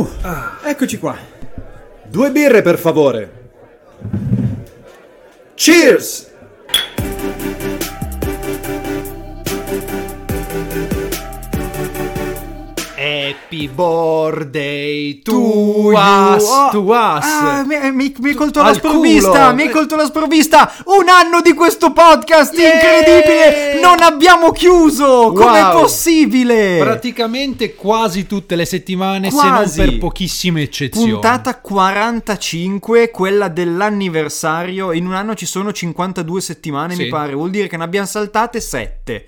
Uh, eccoci qua. Due birre, per favore. Cheers! Happy birthday to To us, you. to us. Ah, mi, mi- mi hai colto la sprovvista, mi hai colto la sprovvista. Un anno di questo podcast Yeah. incredibile. Non abbiamo chiuso. Com'è Wow. possibile? Praticamente quasi tutte le settimane, Quasi. se non per pochissime eccezioni. Puntata 45, quella dell'anniversario. In un anno ci sono 52 settimane, Sì. mi pare. Vuol dire che ne abbiamo saltate 7.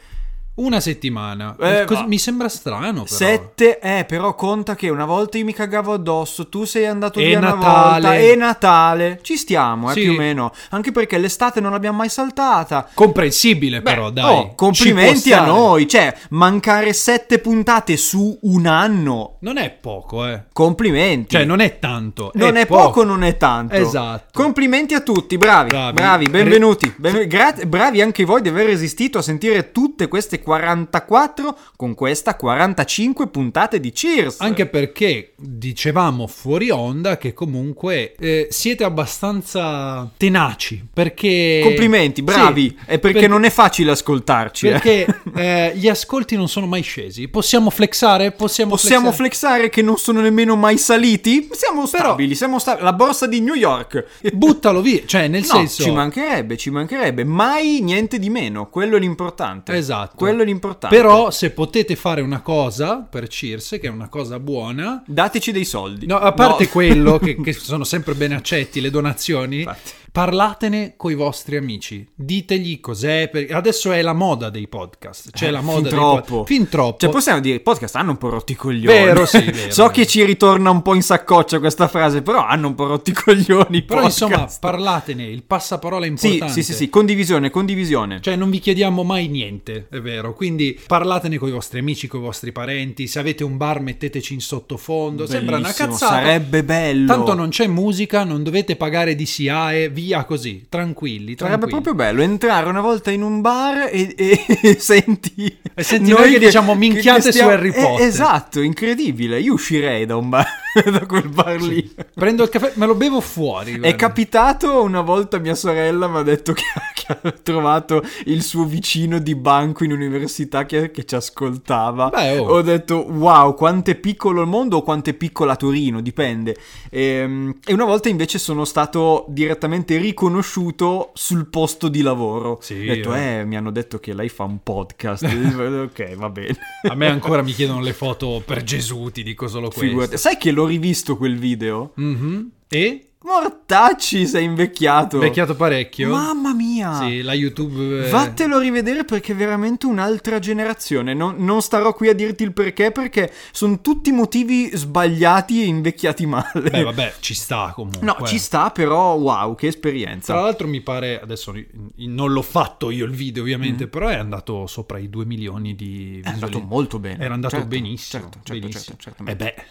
Una settimana. Eh, Cos- Mi sembra strano, però. 7, eh, però conta che una volta io mi cagavo addosso, tu sei andato E via Natale. una volta, e Natale. Ci stiamo, eh, Sì. più o meno. Anche perché l'estate non l'abbiamo mai saltata. Comprensibile, però, Beh, dai. oh, complimenti a noi. Cioè, mancare sette puntate su un anno. Non è poco, eh. Complimenti. Cioè, non è tanto. Non è poco, non è tanto. Esatto. Complimenti a tutti, bravi, bravi, Bravi. benvenuti. Ben- gra- bravi anche voi di aver resistito a sentire tutte queste 44 con questa 45 puntate di Cheers. Anche perché dicevamo fuori onda che comunque eh, siete abbastanza tenaci. Perché. Complimenti, bravi. Sì, è perché per- non è facile ascoltarci. eh. Perché eh, gli ascolti non sono mai scesi. Possiamo flexare? Possiamo, Possiamo flexare? flexare che non sono nemmeno mai saliti? Siamo Però- stabili, siamo stabili. La borsa di New York. Buttalo via. Cioè, nel No, senso. ci mancherebbe, ci mancherebbe. Mai niente di meno. Quello è l'importante. Esatto. Quello è l'importante. Però, se potete fare una cosa per Circe, che è una cosa buona. Dateci dei soldi. No, a parte No. quello, che, che sono sempre ben accetti, le donazioni. Infatti. Parlatene coi vostri amici, ditegli cos'è. perché Adesso è la moda dei podcast. C'è Eh, la moda fin dei troppo. pod- Fin troppo. Cioè, possiamo dire, i podcast hanno un po' rotti i coglioni. Vero, sì, vero, so che ci ritorna un po' in saccoccia questa frase, però hanno un po' rotti i coglioni. i Però podcast. insomma, parlatene, il passaparola è Sì, importante. sì, sì, sì, condivisione, condivisione. Cioè, non vi chiediamo mai niente, è vero. Quindi parlatene con i vostri amici, con i vostri parenti. Se avete un bar, metteteci in sottofondo. Sembra una Bellissimo, cazzata. Sarebbe bello. Tanto non c'è musica, non dovete pagare DCAE, via così, tranquilli. Sarebbe proprio bello entrare una volta in un bar e, e senti. E senti noi che diciamo minchiate su Harry eh, Potter. esatto, incredibile. Io uscirei da un bar, da quel bar lì. Prendo il caffè, me lo bevo fuori. È guarda. capitato una volta mia sorella mi ha detto che, che ha trovato il suo vicino di banco in università che, che ci ascoltava. Beh, oh. Ho detto wow, quanto è piccolo il mondo o quanto è piccola Torino, dipende. Ehm, E, una volta invece sono stato direttamente riconosciuto sul posto di lavoro. Sì, Ho detto, eh. eh, mi hanno detto che lei fa un podcast. ok, va bene. A me ancora mi chiedono le foto per Gesù, ti dico solo questo. Figurati. Sai che l'ho rivisto quel video? Mhm. E? Mortacci, sei invecchiato. Vecchiato parecchio? Mamma mia. Sì, la YouTube... eh, Vattelo a rivedere perché è veramente un'altra generazione. Non, non starò qui a dirti il perché perché sono tutti motivi sbagliati e invecchiati male. Beh, vabbè, ci sta comunque. No, ci sta, però wow, che esperienza. Tra l'altro mi pare, adesso non l'ho fatto io il video ovviamente, però è andato sopra i 2 milioni di Mm. È andato visualizzazioni. molto bene. Era andato Certo, benissimo. certo, certo, benissimo. certo, E certamente. beh,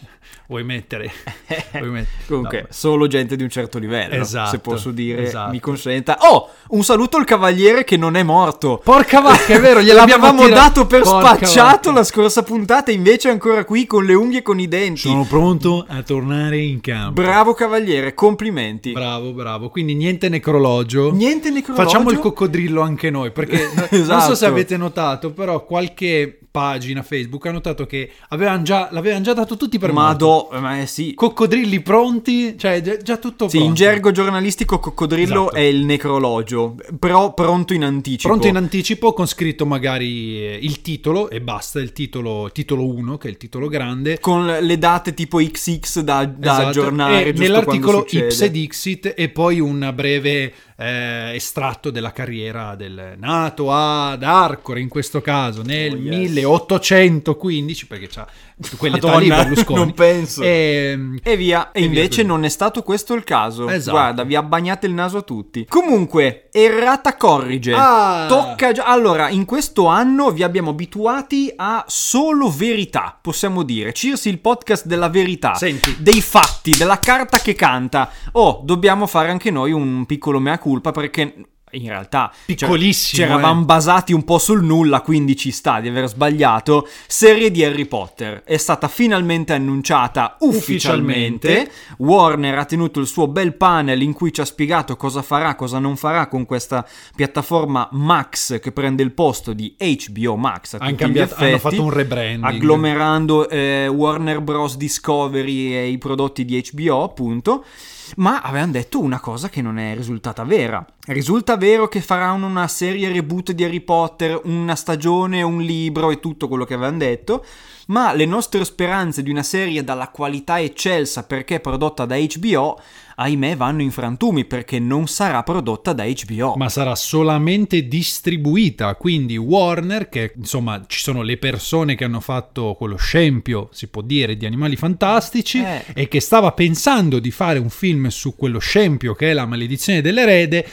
vuoi mettere... vuoi met- Comunque, No, solo gente di un certo livello, Esatto, se posso dire, esatto. mi consenta. Oh, un saluto al cavaliere che non è morto. Porca vacca, è vero, gliel'abbiamo L'avevamo tira- dato per Porca spacciato vacca. la scorsa puntata, invece è ancora qui con le unghie e con i denti. Sono pronto a tornare in campo. Bravo cavaliere, complimenti. Bravo, bravo. Quindi niente necrologio. Niente necrologio. Facciamo il coccodrillo anche noi, perché non so Esatto. se avete notato, però qualche pagina Facebook ha notato che avevano già, l'avevano già dato tutti per. Mado, ma eh sì. Coccodrilli pronti, cioè già, già tutto Sì, pronto. in gergo giornalistico coccodrillo Esatto. è il necrologio, però pronto in anticipo. Pronto in anticipo con scritto magari eh, il titolo e basta, il titolo, titolo 1 che è il titolo grande. con le date tipo XX da, da Esatto. aggiornare E giusto nell'articolo. Ips ed Dixit e poi un breve eh, estratto della carriera del nato ad Arcore in questo caso nel Oh, yes. 1815 perché c'ha quell'età Madonna, lì Berlusconi non penso. e, E via, e, E via invece così. non è stato questo il caso. Esatto. Guarda, vi abbagnate il naso a tutti. Comunque, errata corrige. Ah. Tocca già. Allora, in questo anno vi abbiamo abituati a solo verità, possiamo dire. Cirsi il podcast della verità, Senti. dei fatti, della carta che canta. Oh, dobbiamo fare anche noi un piccolo mea culpa perché in realtà Piccolissimo, Ci eravamo eh. basati un po' sul nulla, quindi ci sta di aver sbagliato. Serie di Harry Potter è stata finalmente annunciata ufficialmente. Ufficialmente. Warner ha tenuto il suo bel panel in cui ci ha spiegato cosa farà, cosa non farà con questa piattaforma Max che prende il posto di HBO Max. Hanno cambiato- gli effetti, hanno fatto un rebranding. Agglomerando eh, Warner Bros. Discovery e i prodotti di HBO, appunto. Ma avevano detto una cosa che non è risultata vera. Risulta vero che faranno una serie reboot di Harry Potter, una stagione, un libro e tutto quello che avevano detto. Ma le nostre speranze di una serie dalla qualità eccelsa perché prodotta da HBO, ahimè, vanno in frantumi perché non sarà prodotta da HBO. ma sarà solamente distribuita. Quindi Warner, che insomma ci sono le persone che hanno fatto quello scempio, si può dire, di Animali Fantastici Eh. e che stava pensando di fare un film su quello scempio che è la maledizione dell'erede.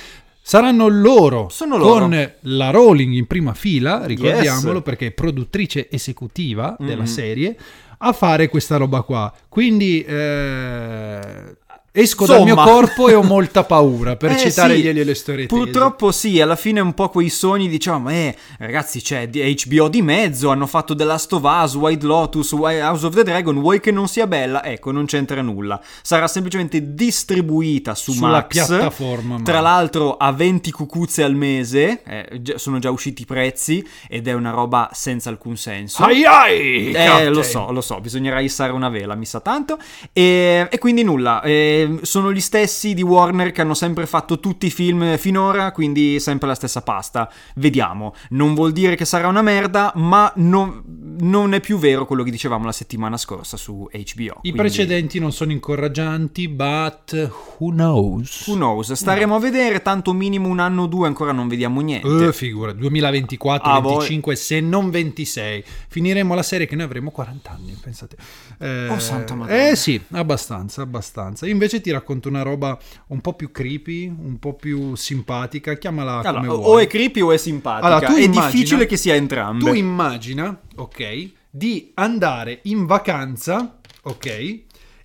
Saranno loro, loro. con la Rowling in prima fila, ricordiamolo, Yes. perché è produttrice esecutiva della Mhm. serie, a fare questa roba qua. Quindi eh, esco dal Insomma. mio corpo e ho molta paura, per Eh, citare sì, gli Elio e le storie tese. Purtroppo sì, alla fine un po' quei sogni diciamo, eh ragazzi c'è HBO di mezzo, hanno fatto The Last of Us, White Lotus, House of the Dragon, vuoi che non sia bella? Ecco, non c'entra nulla. Sarà semplicemente distribuita su Sulla Max. piattaforma Tra Max. l'altro a 20 cucuzze al mese, eh, sono già usciti i prezzi ed è una roba senza alcun senso. Ai ai! Eh, lo so, lo so, bisognerà issare una vela, mi sa tanto. E, e quindi nulla, eh, sono gli stessi di Warner che hanno sempre fatto tutti i film finora, quindi sempre la stessa pasta. Vediamo, non vuol dire che sarà una merda, ma non, non è più vero quello che dicevamo la settimana scorsa su HBO. I quindi- precedenti non sono incoraggianti, but who knows? Who knows? Staremo a vedere, tanto minimo un anno o due ancora non vediamo niente. Eh, figura, 2024, Ah, voi- 25, se non 26. Finiremo la serie che noi avremo 40 anni, pensate. Eh, Oh, santa Madonna. Eh sì, abbastanza, abbastanza. Io invece ti racconto una roba un po' più creepy, un po' più simpatica, chiamala Allora, come o vuoi. è creepy o è simpatica. Allora, tu è immagina- difficile che sia entrambe. Tu immagina, ok, di andare in vacanza, ok,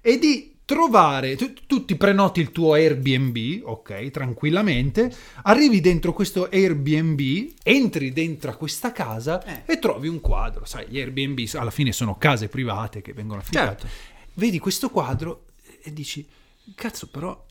e di trovare, tu, tu ti prenoti il tuo Airbnb, ok, tranquillamente, arrivi dentro questo Airbnb, entri dentro a questa casa Eh. e trovi un quadro, sai, gli Airbnb alla fine sono case private che vengono affittate. Certo. Vedi questo quadro e dici, cazzo però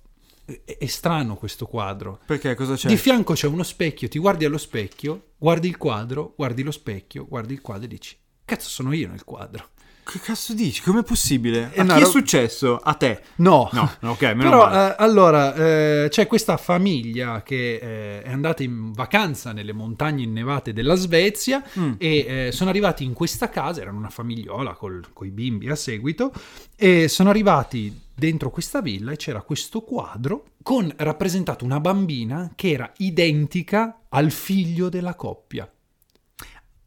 è, è strano questo quadro. Perché cosa c'è? Di fianco c'è uno specchio, ti guardi allo specchio, guardi il quadro, guardi lo specchio, guardi il quadro e dici: Cazzo, sono io nel quadro. Che cazzo dici? Com'è possibile? È A una chi è successo? A te? No, No, ok, meno Però male. eh, allora eh, c'è questa famiglia che eh, è andata in vacanza nelle montagne innevate della Svezia Mm. e eh, sono arrivati in questa casa, erano una famigliola con i bimbi a seguito, e sono arrivati dentro questa villa e c'era questo quadro con rappresentato una bambina che era identica al figlio della coppia.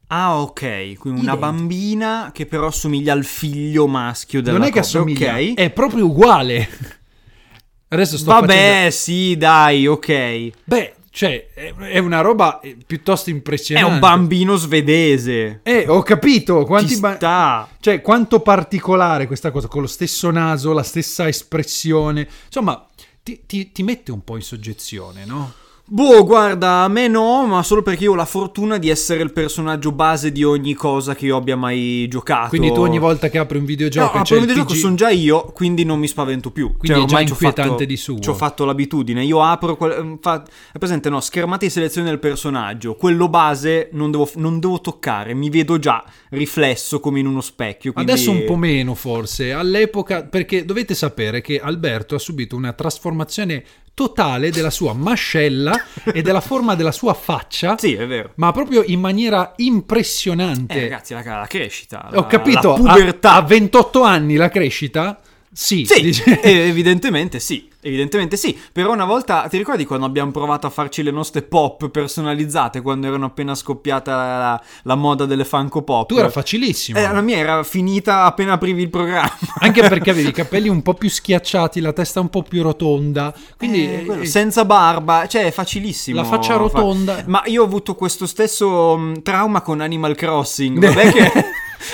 Ah, ok. Quindi una bambina che però assomiglia al figlio maschio della non è che coppia, assomiglia, ok? è proprio uguale. Adesso sto Vabbè, facendo... sì, dai, ok. Beh, cioè, è è una roba eh, piuttosto È impressionante. un bambino svedese. Eh, ho capito. Quanti Ci ba-. Cioè, quanto particolare questa cosa, con lo stesso naso, la stessa espressione. Insomma, ti, ti- ti mette un po' in soggezione, no? Boh, guarda, a me no, ma solo perché io ho la fortuna di essere il personaggio base di ogni cosa che io abbia mai giocato. Quindi tu ogni volta che apri un No, videogioco... c'è il il videogioco PG sono già io, quindi non mi spavento più. Cioè, Quindi è già inquietante fatto- di suo. Ci ho fatto l'abitudine. Io apro. quel- mm, fa- è presente, no? Schermate di selezione del personaggio. Quello base non devo, non devo toccare. Mi vedo già riflesso come in uno specchio. quindi- Adesso un po' meno forse, all'epoca, perché dovete sapere che Alberto ha subito una trasformazione totale della sua mascella e della forma della sua faccia, Sì, è vero. ma proprio in maniera impressionante. Eh, ragazzi, la, la crescita. la- Ho capito, La pubertà. A, a 28 anni la crescita? Sì, Sì, dice- evidentemente sì, evidentemente sì. Però una volta, ti ricordi quando abbiamo provato a farci le nostre pop personalizzate quando erano appena scoppiata la, la moda delle Funko Pop? tu era facilissimo. Eh, la mia era finita appena aprivi il programma. Anche perché avevi i capelli un po' più schiacciati, la testa un po' più rotonda. Quindi Eh, quello, eh, senza barba, cioè è facilissimo. La faccia rotonda. Ma io ho avuto questo stesso mh, trauma con Animal Crossing. Vabbè che...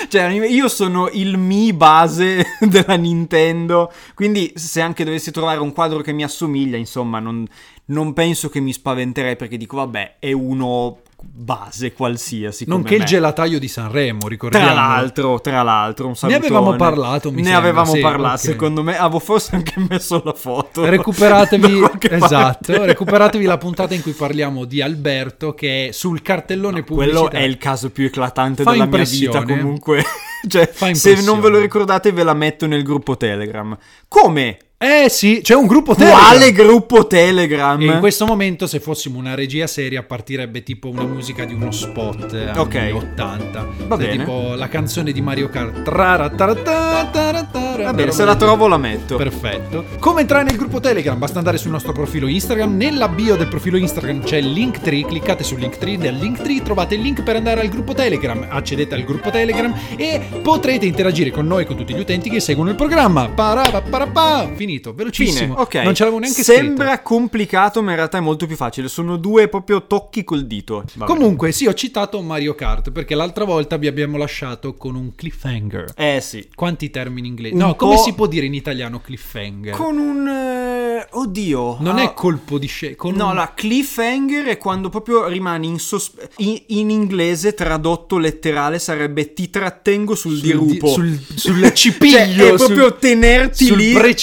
Cioè, io sono il mi base della Nintendo, quindi se anche dovessi trovare un quadro che mi assomiglia, insomma, non, non penso che mi spaventerei perché dico, vabbè, è uno base qualsiasi. Nonché il gelataio di Sanremo, ricordiamo. Tra l'altro, tra l'altro, un Ne salutone. avevamo parlato, mi Ne sembra, avevamo sì, parlato, ok. secondo me. Avevo forse anche messo la foto. Recuperatevi, esatto, parte. recuperatevi la puntata in cui parliamo di Alberto che è sul cartellone pubblicitario. Quello è il caso più eclatante Fa della mia vita comunque. cioè, se non ve lo ricordate ve la metto nel gruppo Telegram. Come? Eh sì, c'è un gruppo Telegram. Quale gruppo Telegram? E in questo momento, se fossimo una regia seria, partirebbe tipo una musica di uno spot eh, anni Ok. 80. Va Cioè, bene. Tipo la canzone di Mario Kart. Va bene, se la trovo la metto. Perfetto. Come entrare nel gruppo Telegram? Basta andare sul nostro profilo Instagram. Nella bio del profilo Instagram c'è il Linktree. Cliccate sul Linktree. Nel Linktree trovate il link per andare al gruppo Telegram. Accedete al gruppo Telegram e potrete interagire con noi, con tutti gli utenti che seguono il programma. Parapapapà. Finito, velocissimo. Fine, ok. Non ce l'avevo neanche Sembra scritto. complicato, ma in realtà è molto più facile. Sono due proprio tocchi col dito. Vabbè. Comunque, sì, ho citato Mario Kart perché l'altra volta vi abbiamo lasciato con un cliffhanger. Eh sì. Quanti termini inglesi? Un No, come si può dire in italiano cliffhanger? Con un... eh, oddio. non ah, è colpo di scena. No, la cliffhanger è quando proprio rimani in sospeso. In, in inglese tradotto letterale sarebbe ti trattengo sul, dirupo. Sul, sul cipiglio. Cioè, è proprio sul- tenerti sul lì per,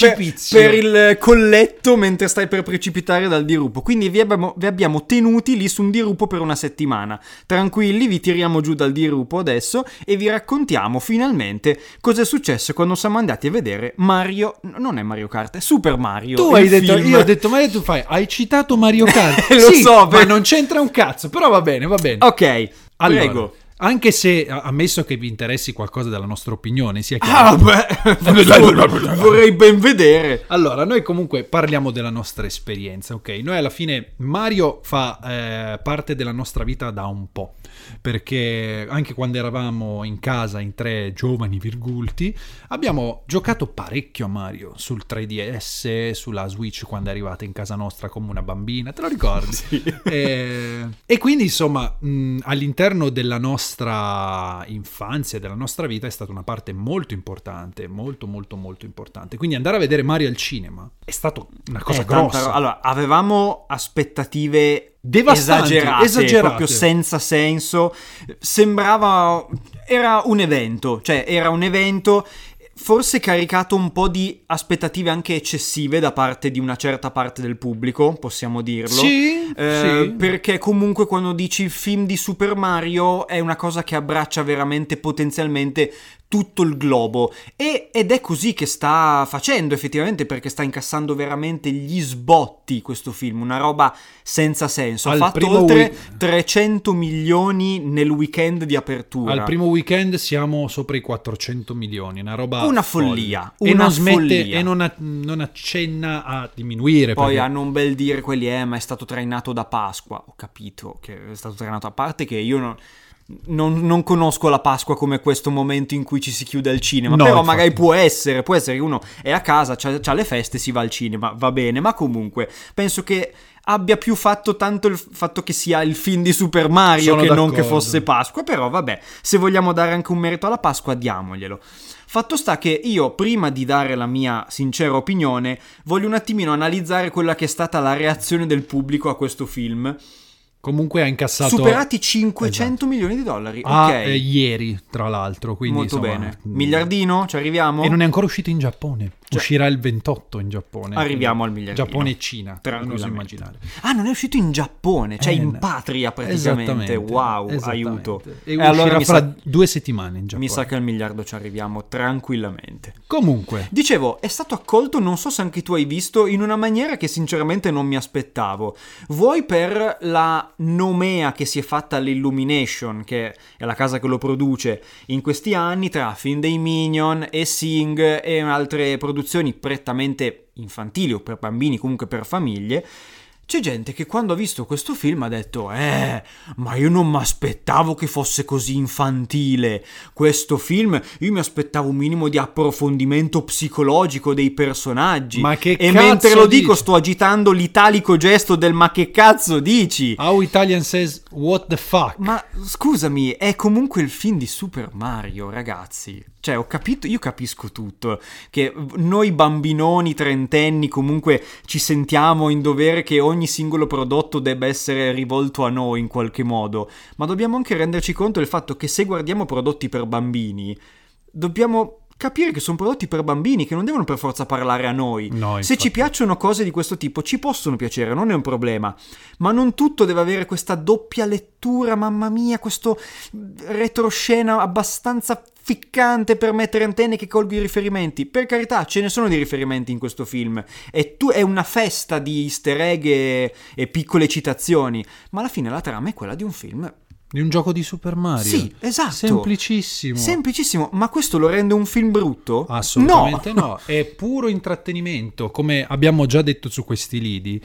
per il colletto mentre stai per precipitare dal dirupo. Quindi vi abbiamo, vi abbiamo tenuti lì su un dirupo per una settimana. Tranquilli, vi tiriamo giù dal dirupo adesso e vi raccontiamo finalmente cosa è successo quando siamo andati a vedere Mario. Non è Mario Kart, è Super Mario. Tu hai detto, film. io ho detto, ma tu fai, hai citato Mario Kart? Lo sì, so, ma per- non c'entra un cazzo, però va bene, va bene. Ok, Allora, prego. Anche se, ammesso che vi interessi qualcosa della nostra opinione, sia Ah, chiaro. beh, vorrei ben vedere. Allora, noi comunque parliamo della nostra esperienza, ok? Noi alla fine Mario fa eh, parte della nostra vita da un po', perché anche quando eravamo in casa in tre giovani virgulti, abbiamo giocato parecchio a Mario sul 3DS, sulla Switch quando è arrivata in casa nostra come una bambina, te lo ricordi? Eh, e quindi insomma mh, all'interno della nostra infanzia, della nostra vita è stata una parte molto importante, molto molto molto importante. Quindi andare a vedere Mario al cinema è stata una cosa Eh, tanta grossa. ro- Allora, avevamo aspettative Devastanti, esagerate, esagerate. proprio senza senso. Sembrava era un evento, cioè era un evento forse caricato un po' di aspettative anche eccessive da parte di una certa parte del pubblico, possiamo dirlo. Sì, Eh, sì. Perché comunque quando dici il film di Super Mario è una cosa che abbraccia veramente potenzialmente tutto il globo e- ed è così che sta facendo effettivamente perché sta incassando veramente gli sbotti questo film, una roba senza senso. Al ha fatto oltre week- 300 milioni nel weekend di apertura. Al primo weekend siamo sopra i 400 milioni, una roba Una follia, e una non smette follia. e non, a- non accenna a diminuire. Poi perché- hanno un bel dire quelli, eh, ma è stato trainato da Pasqua. Ho capito che è stato trainato a parte che io non, non- non conosco la Pasqua come questo momento in cui ci si chiude al cinema. No, però infatti. magari può essere, può essere che uno è a casa, c'ha, c'ha le feste, si va al cinema, va bene. Ma comunque, penso che abbia più fatto tanto il fatto che sia il film di Super Mario Sono che non che d'accordo. fosse Pasqua. Però vabbè, se vogliamo dare anche un merito alla Pasqua, diamoglielo. Fatto sta che io, prima di dare la mia sincera opinione, voglio un attimino analizzare quella che è stata la reazione del pubblico a questo film. Comunque ha incassato... Superati 500 milioni di dollari. Ah, ok. eh, ieri, tra l'altro. Quindi, Molto insomma, bene. mh, Miliardino? Ci arriviamo? E non è ancora uscito in Giappone. Cioè- Uscirà il 28 in Giappone. Arriviamo al miliardino. Giappone e Cina. Non Tranquillamente. immaginare. Ah, non è uscito in Giappone, cioè Eh, in patria praticamente. Wow, esattamente. aiuto. E, E allora fra sa, due settimane in Giappone. mi sa che al miliardo ci arriviamo tranquillamente. Comunque, Dicevo, è stato accolto, non so se anche tu hai visto, in una maniera che sinceramente non mi aspettavo. Vuoi per la nomea che si è fatta all'Illumination, che è la casa che lo produce, in questi anni tra film dei Minion e Sing e altre produzioni prettamente infantili o per bambini, comunque per famiglie. C'è gente che quando ha visto questo film ha detto Eh, ma io non mi aspettavo che fosse così infantile. Questo film, io mi aspettavo un minimo di approfondimento psicologico dei personaggi. Ma che E cazzo mentre lo dico dici? sto agitando l'italico gesto del ma che cazzo dici? How Italian says what the fuck. Ma scusami, è comunque il film di Super Mario, ragazzi. Cioè, ho capito, io capisco tutto. Che noi bambinoni, trentenni, comunque ci sentiamo in dovere che ogni singolo prodotto debba essere rivolto a noi in qualche modo. Ma dobbiamo anche renderci conto del fatto che se guardiamo prodotti per bambini, dobbiamo capire che sono prodotti per bambini, che non devono per forza parlare a noi. No, Se ci piacciono cose di questo tipo, ci possono piacere, non è un problema. Ma non tutto deve avere questa doppia lettura, mamma mia, questo retroscena abbastanza ficcante per mettere antenne che colgo i riferimenti. Per carità, ce ne sono di riferimenti in questo film. E tu è una festa di easter egg e, e piccole citazioni. Ma alla fine la trama è quella di un film Di un gioco di Super Mario. Sì, esatto. Semplicissimo. Semplicissimo, ma questo lo rende un film brutto? Assolutamente no. È puro intrattenimento, come abbiamo già detto su questi lidi.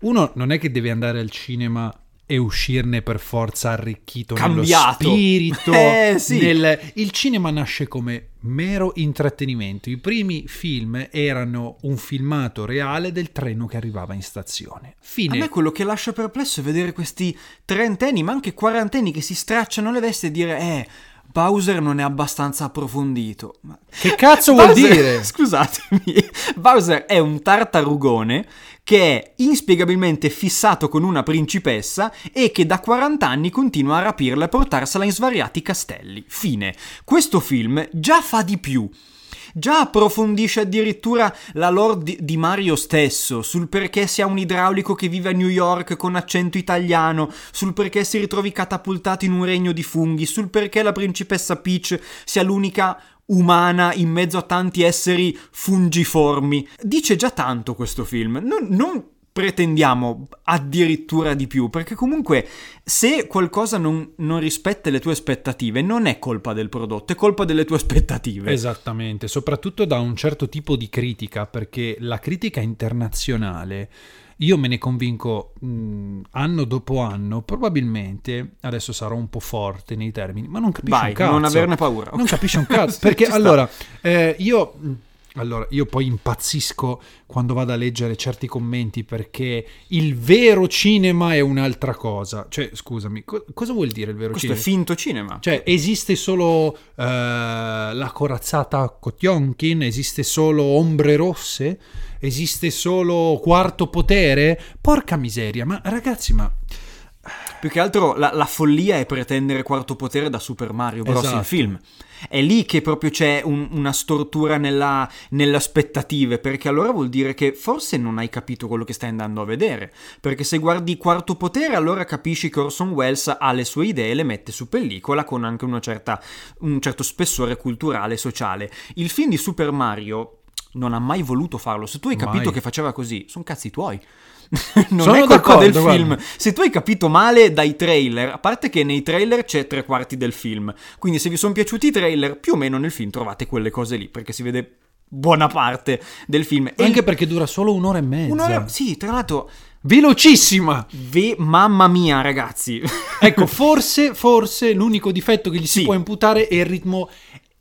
Uno non è che deve andare al cinema e uscirne per forza arricchito Cambiato. nello spirito. Eh, sì. nel- Il cinema nasce come mero intrattenimento. I primi film erano un filmato reale del treno che arrivava in stazione. A Fine. me quello che lascia perplesso è vedere questi trentenni, ma anche quarantenni che si stracciano le vesti e dire eh, Bowser non è abbastanza approfondito. Ma- Che cazzo vuol Bowser- dire? Scusatemi, Bowser è un tartarugone che è inspiegabilmente fissato con una principessa e che da 40 anni continua a rapirla e portarsela in svariati castelli. Fine. Questo film già fa di più. Già approfondisce addirittura la lore di, Mario stesso, sul perché sia un idraulico che vive a New York con accento italiano, sul perché si ritrovi catapultato in un regno di funghi, sul perché la principessa Peach sia l'unica umana in mezzo a tanti esseri fungiformi. Dice già tanto questo film. Non, non pretendiamo addirittura di più, perché comunque se qualcosa non, non rispetta le tue aspettative, non è colpa del prodotto, è colpa delle tue aspettative. Esattamente, soprattutto da un certo tipo di critica, perché la critica internazionale, io me ne convinco mh, anno dopo anno, probabilmente, adesso sarò un po' forte nei termini, ma non capisce Vai, un cazzo. non averne paura. Non Ok. capisce un cazzo, perché allora, eh, io... Allora, io poi impazzisco quando vado a leggere certi commenti perché il vero cinema è un'altra cosa. Cioè, scusami, co- cosa vuol dire il vero Questo è cinema? finto cinema. Cioè, esiste solo eh, la corazzata Kotionkin? Esiste solo Ombre Rosse? Esiste solo Quarto Potere? Porca miseria, ma ragazzi, ma... Più che altro la, la follia è pretendere quarto potere da Super Mario Bros. Esatto. il film. È lì che proprio c'è un- una stortura nella, nelle aspettative, perché allora vuol dire che forse non hai capito quello che stai andando a vedere. Perché se guardi quarto potere, allora capisci che Orson Welles ha le sue idee e le mette su pellicola con anche una certa, un certo spessore culturale e sociale. Il film di Super Mario non ha mai voluto farlo. Se tu hai capito Mai. che faceva così, sono cazzi tuoi. non Sono è colpa del guarda. film. Se tu hai capito male dai trailer, a parte che nei trailer c'è tre quarti del film, quindi se vi sono piaciuti i trailer, più o meno nel film trovate quelle cose lì, perché si vede buona parte del film. E Anche il- perché dura solo un'ora e mezza. un'ora- Sì, tra l'altro, Velocissima! ve- mamma mia ragazzi. Ecco, forse, forse l'unico difetto che gli si Sì. può imputare è il ritmo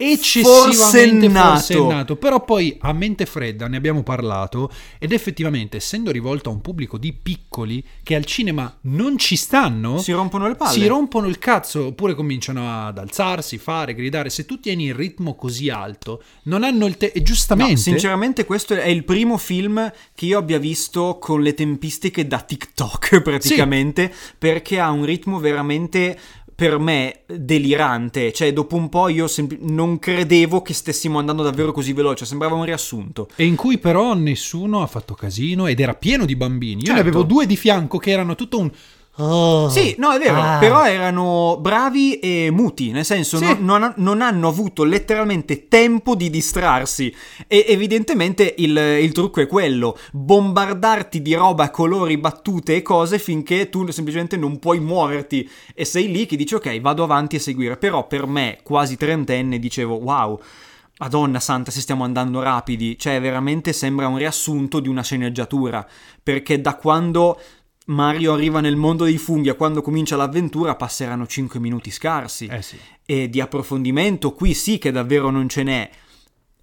eccessivamente Forsennato. Però poi a mente fredda ne abbiamo parlato ed effettivamente essendo rivolto a un pubblico di piccoli che al cinema non ci stanno, si rompono le palle. si rompono il cazzo oppure cominciano ad alzarsi, fare, gridare. Se tu tieni il ritmo così alto, non hanno il tempo. E giustamente... No, sinceramente questo è il primo film che io abbia visto con le tempistiche da TikTok praticamente, perché ha un ritmo veramente per me delirante, cioè dopo un po' io sempl- non credevo che stessimo andando davvero così veloce, sembrava un riassunto. E in cui però nessuno ha fatto casino ed era pieno di bambini. Io ne Certo. avevo due di fianco che erano tutto un... Oh, Sì, no, è vero, ah. però erano bravi e muti, nel senso Sì. non, non non hanno avuto letteralmente tempo di distrarsi e evidentemente il, il trucco è quello, bombardarti di roba, colori, battute e cose finché tu semplicemente non puoi muoverti e sei lì che dici ok vado avanti a seguire, però per me quasi trentenne dicevo wow. Madonna santa, se stiamo andando rapidi, cioè veramente sembra un riassunto di una sceneggiatura, perché da quando Mario arriva nel mondo dei funghi a quando comincia l'avventura passeranno 5 minuti scarsi. Eh sì. E di approfondimento qui sì che davvero non ce n'è.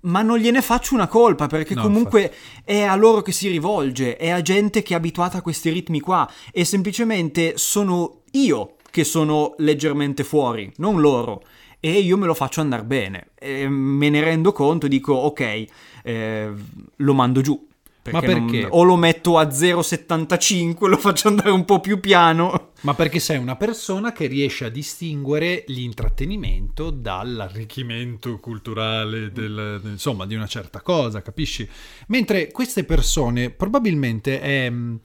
Ma non gliene faccio una colpa perché No, comunque è a loro che si rivolge, è a gente che è abituata a questi ritmi qua e semplicemente sono io che sono leggermente fuori, non loro. e io me lo faccio andare bene. E me ne rendo conto, dico ok, eh, lo mando giù. Ma non- perché? o lo metto a 0,75, lo faccio andare un po' più piano. Ma perché sei una persona che riesce a distinguere l'intrattenimento dall'arricchimento culturale, del- insomma, di una certa cosa, capisci? Mentre queste persone probabilmente è, mh,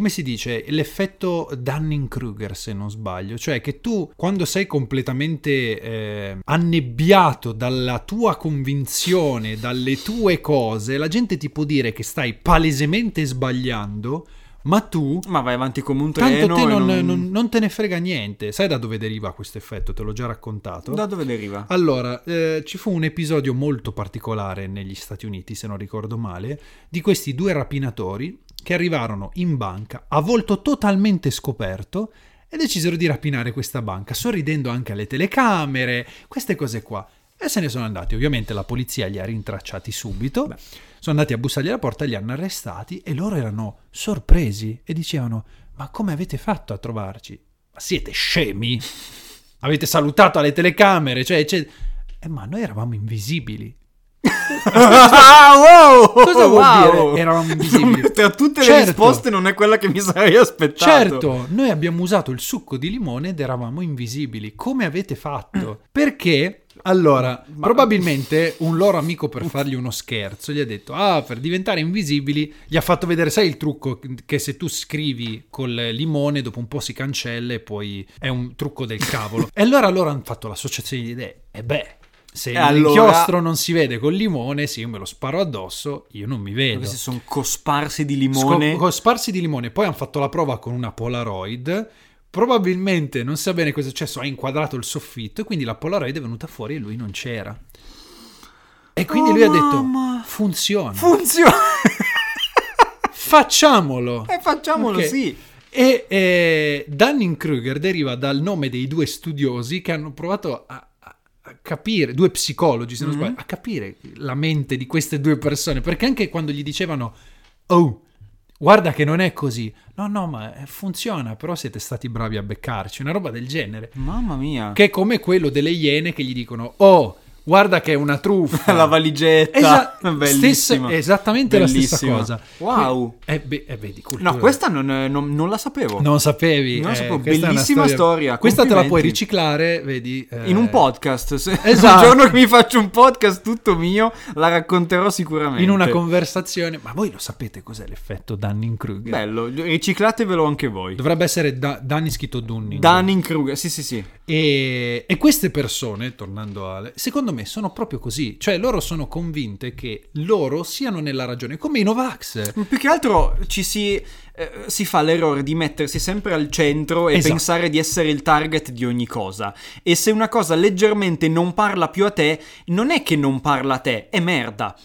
come si dice, l'effetto Dunning-Kruger, se non sbaglio, cioè che tu quando sei completamente eh, annebbiato dalla tua convinzione, dalle tue cose, la gente ti può dire che stai palesemente sbagliando, ma tu Ma vai avanti come un treno. Tanto te non, non- non- non te ne frega niente. Sai da dove deriva questo effetto? Te l'ho già raccontato. Da dove deriva? Allora, eh, ci fu un episodio molto particolare negli Stati Uniti, se non ricordo male, di questi due rapinatori che arrivarono in banca a volto totalmente scoperto e decisero di rapinare questa banca, sorridendo anche alle telecamere, queste cose qua. E se ne sono andati. Ovviamente la polizia li ha rintracciati subito. Sono andati a bussargli alla porta, li hanno arrestati e loro erano sorpresi e dicevano: Ma come avete fatto a trovarci? Ma siete scemi? Avete salutato alle telecamere? Cioè, cioè- Eh, ma noi eravamo invisibili. Ah, wow! Cosa vuol Wow! dire eravamo invisibili? Tra tutte le Certo. risposte non è quella che mi sarei aspettato. Certo, noi abbiamo usato il succo di limone ed eravamo invisibili. Come avete fatto? Perché? Allora, probabilmente un loro amico per fargli uno scherzo gli ha detto: Ah, per diventare invisibili, gli ha fatto vedere, sai il trucco che se tu scrivi col limone, dopo un po' si cancella e poi è un trucco del cavolo. e allora loro hanno fatto l'associazione di idee. E beh, se allora- inchiostro non si vede col limone, se io me lo sparo addosso, io non mi vedo. Questi sono cosparsi di limone. Sco- con sparsi di limone. Poi hanno fatto la prova con una Polaroid. Probabilmente non sa bene cosa è successo. Ha inquadrato il soffitto e quindi la Polaroid è venuta fuori e lui non c'era. E quindi Oh, lui ha detto: mamma. Funziona, Funziona! facciamolo. e facciamolo, Ok. sì. E eh, Dunning-Kruger deriva dal nome dei due studiosi che hanno provato a capire, due psicologi se non Mhm. sbaglio, a capire la mente di queste due persone. Perché anche quando gli dicevano, oh, guarda che non è così, no, no, ma eh, funziona, però siete stati bravi a beccarci, una roba del genere. Mamma mia. Che è come quello delle iene che gli dicono, oh, guarda che è una truffa. La valigetta. Esa- Bellissima. stessa- esattamente la stessa Bellissima. cosa. Wow. Eh, beh, eh, vedi, cultura. No, questa non, non- non la sapevo. Non sapevi. Non eh, sapevo. Bellissima storia, Questa te la puoi riciclare, vedi. eh, In un podcast. Se Esatto. Un giorno che mi faccio un podcast tutto mio, la racconterò sicuramente. In una conversazione. Ma voi lo sapete cos'è l'effetto Dunning-Kruger? Bello, riciclatevelo anche voi. Dovrebbe essere da- Danny scritto Dunning. Dunning-Kruger, sì sì sì. E, e queste persone, tornando a... Secondo me sono proprio così. Cioè loro sono convinte che loro siano nella ragione. Come i Novax. Più che altro ci si, eh, si fa l'errore di mettersi sempre al centro e Esatto. pensare di essere il target di ogni cosa. E se una cosa leggermente non parla più a te, non è che non parla a te, è merda.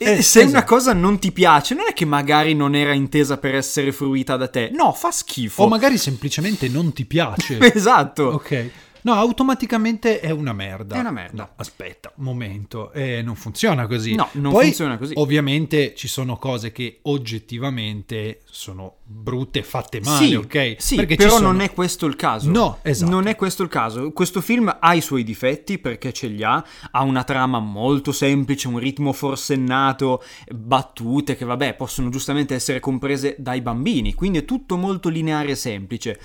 E Eh, se esatto. una cosa non ti piace, non è che magari non era intesa per essere fruita da te. No, fa schifo. O magari semplicemente non ti piace. esatto. Ok. No, automaticamente è una merda. È una merda. No, aspetta, un momento. Eh, non funziona così. No, non Poi, funziona così. Ovviamente ci sono cose che oggettivamente sono brutte, fatte male, sì, ok? Sì, Perché però sono- non è questo il caso. No, esatto. Non è questo il caso. Questo film ha i suoi difetti perché ce li ha. Ha una trama molto semplice, un ritmo forsennato, battute che, vabbè, possono giustamente essere comprese dai bambini. Quindi è tutto molto lineare e semplice.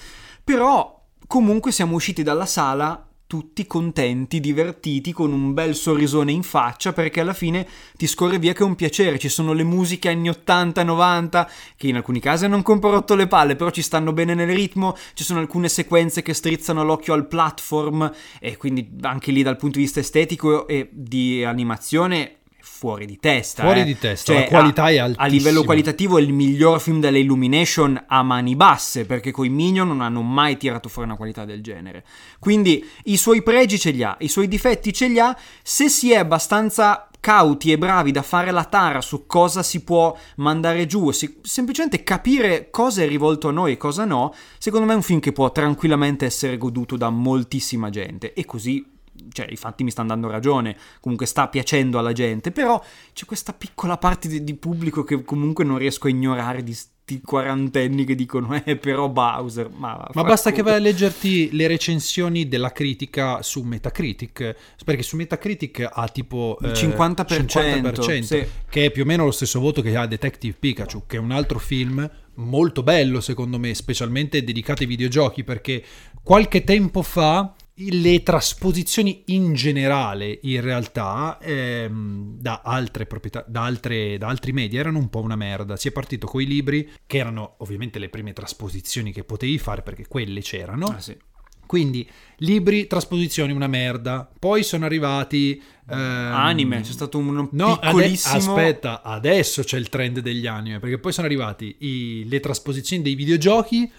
Però, comunque, siamo usciti dalla sala tutti contenti, divertiti, con un bel sorrisone in faccia, perché alla fine ti scorre via che è un piacere. Ci sono le musiche anni 80-90, che in alcuni casi hanno un rotto le palle, però ci stanno bene nel ritmo. Ci sono alcune sequenze che strizzano l'occhio al platform, e quindi anche lì dal punto di vista estetico e di animazione. Fuori di testa, Fuori eh. di testa, Cioè, la qualità a- è A altissima. livello qualitativo è il miglior film della Illumination a mani basse, perché coi Minion non hanno mai tirato fuori una qualità del genere. Quindi i suoi pregi ce li ha, i suoi difetti ce li ha, se si è abbastanza cauti e bravi da fare la tara su cosa si può mandare giù, si- semplicemente capire cosa è rivolto a noi e cosa no, secondo me è un film che può tranquillamente essere goduto da moltissima gente e così cioè i fatti mi stanno dando ragione, comunque sta piacendo alla gente, però c'è questa piccola parte di, di pubblico che comunque non riesco a ignorare di sti quarantenni che dicono eh però Bowser, ma... Ma basta che culo. vai a leggerti le recensioni della critica su Metacritic, perché su Metacritic ha tipo Il eh, 50%, 50%, sì. che è più o meno lo stesso voto che ha Detective Pikachu, che è un altro film molto bello secondo me, specialmente dedicato ai videogiochi, perché qualche tempo fa le trasposizioni in generale in realtà ehm, da altre proprietà da, altre, da altri media erano un po' una merda. Si è partito con i libri che erano ovviamente le prime trasposizioni che potevi fare perché quelle c'erano. Ah, sì. quindi libri trasposizioni una merda. Poi sono arrivati ehm, Anime, c'è stato un No, ade- piccolissimo... aspetta, adesso c'è il trend degli anime, perché poi sono arrivati i- le trasposizioni dei videogiochi